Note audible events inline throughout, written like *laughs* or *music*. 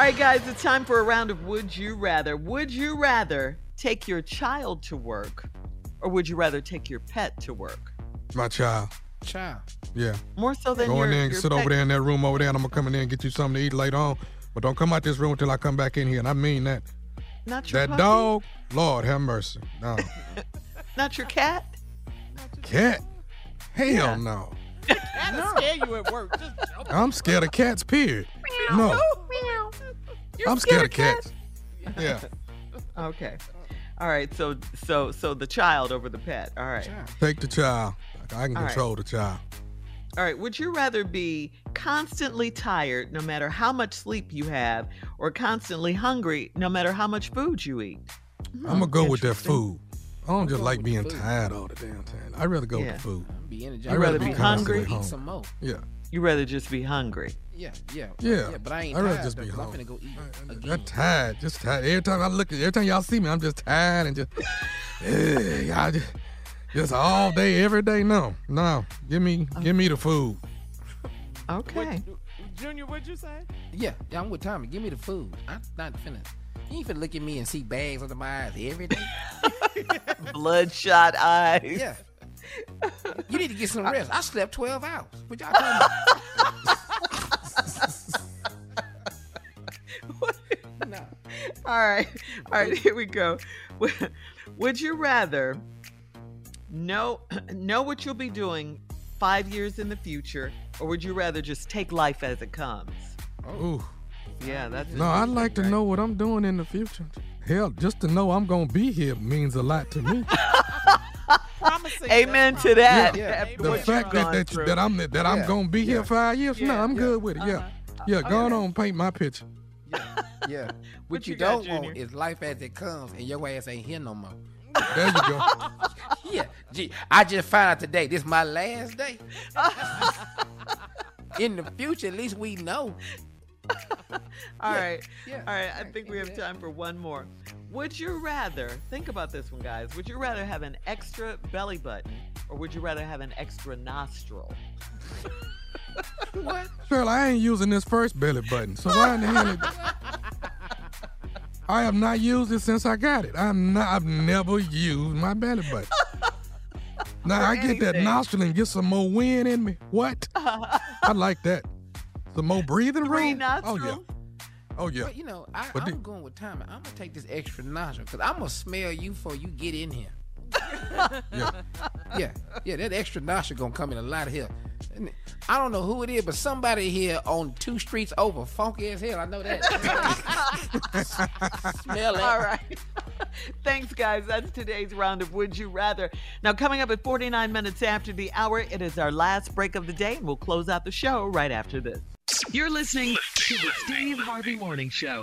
All right, guys, it's time for a round of Would You Rather. Would you rather take your child to work or would you rather take your pet to work? My child. Child. Yeah. More so than Go your, in there and sit pet. over there in that room over there, and I'm gonna come in there and get you something to eat later on. But don't come out this room until I come back in here, and I mean that. Not your That puppy? dog, Lord have mercy. No. *laughs* Not your cat? Cat? Hell Yeah. no. That'll scare you at work. Just *laughs* jump. I'm scared of cats, period. No. You're I'm scared of cats. Yeah. *laughs* Okay. All right, so so so the child over the pet. All right. Take the child. I can All right. control the child. All right, would you rather be constantly tired no matter how much sleep you have or constantly hungry no matter how much food you eat? Hmm. I'm gonna go with that food. I don't just like being tired all the damn time. I'd rather go Yeah. with the food. Be energized. I'd rather be constantly hungry? Eat some more. Yeah. You'd rather just be hungry. Yeah, yeah, Yeah. But I ain't I'd rather tired just though, be 'cause I'm hungry. finna go eat I'm again. tired, just tired. Every time I look at, every time y'all see me, I'm just tired and just, yeah, y'all just, just all day, every day. No, no, give me, um. give me the food. Okay. Junior, what'd you say? Yeah, yeah, I'm with Tommy. Give me the food. I'm not finna. You ain't finna look at me and see bags under my eyes every day. *laughs* Bloodshot eyes. yeah. You need to get some rest. I slept 12 hours. What y'all talking *laughs* about? All right. All right, here we go. Would you rather know know what you'll be doing 5 years in the future or would you rather just take life as it comes? Oh. Ooh, Yeah, that's no, I'd like to know what I'm doing in the future. Hell, just to know I'm gonna be here means a lot to me. *laughs* Amen to that. Yeah. After the fact that that, through. that I'm that I'm gonna be here Yeah. five years from now, I'm Yeah. good with it. Yeah, yeah. Go on, and paint my picture. Yeah. *laughs* What, What you, you got, don't want Junior? is life as it comes and your ass ain't here no more. There you go. *laughs* Yeah. Gee, I just found out today this my last day. *laughs* In the future, at least we know. All right. Yeah. All right, I think we have time for one more. Would you rather, think about this one, guys. Would you rather have an extra belly button or would you rather have an extra nostril? what? Shirley, I ain't using this first belly button, so why in the hell? I have not used it since I got it. I'm not. I've never used my belly button. *laughs* now I get that nostril and get some more wind in me. What? *laughs* I like that. Some more breathing Three room. nostrils? Oh yeah. Oh yeah. But you know, I, But I'm the- going with Tommy. I'm gonna take this extra nostril because I'm gonna smell you before you get in here. Yeah. Yeah, yeah, that extra nostril gonna come in a lot of here. I don't know who it is, but somebody here on two streets over, funky as hell. I know that. *laughs* Smell it. All right. *laughs* Thanks, guys. That's today's round of Would You Rather. Now, coming up at 49 minutes after the hour, it is our last break of the day, and we'll close out the show right after this. You're listening to the Steve Harvey Morning Show.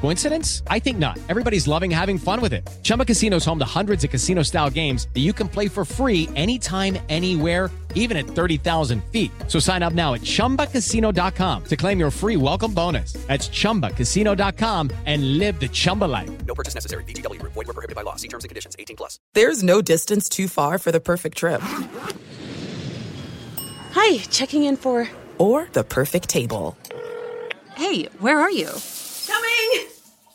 Coincidence? I think not. Everybody's loving having fun with it. Chumba Casino is home to hundreds of casino style games that you can play for free anytime, anywhere, even at 30,000 feet. So sign up now at chumbacasino.com to claim your free welcome bonus. That's chumbacasino.com and live the Chumba life. No purchase necessary. VGW Group. Void were prohibited by law. See terms and conditions. 18 plus. There's no distance too far for the perfect trip. Hi, checking in for. Or the perfect table. Hey, where are you?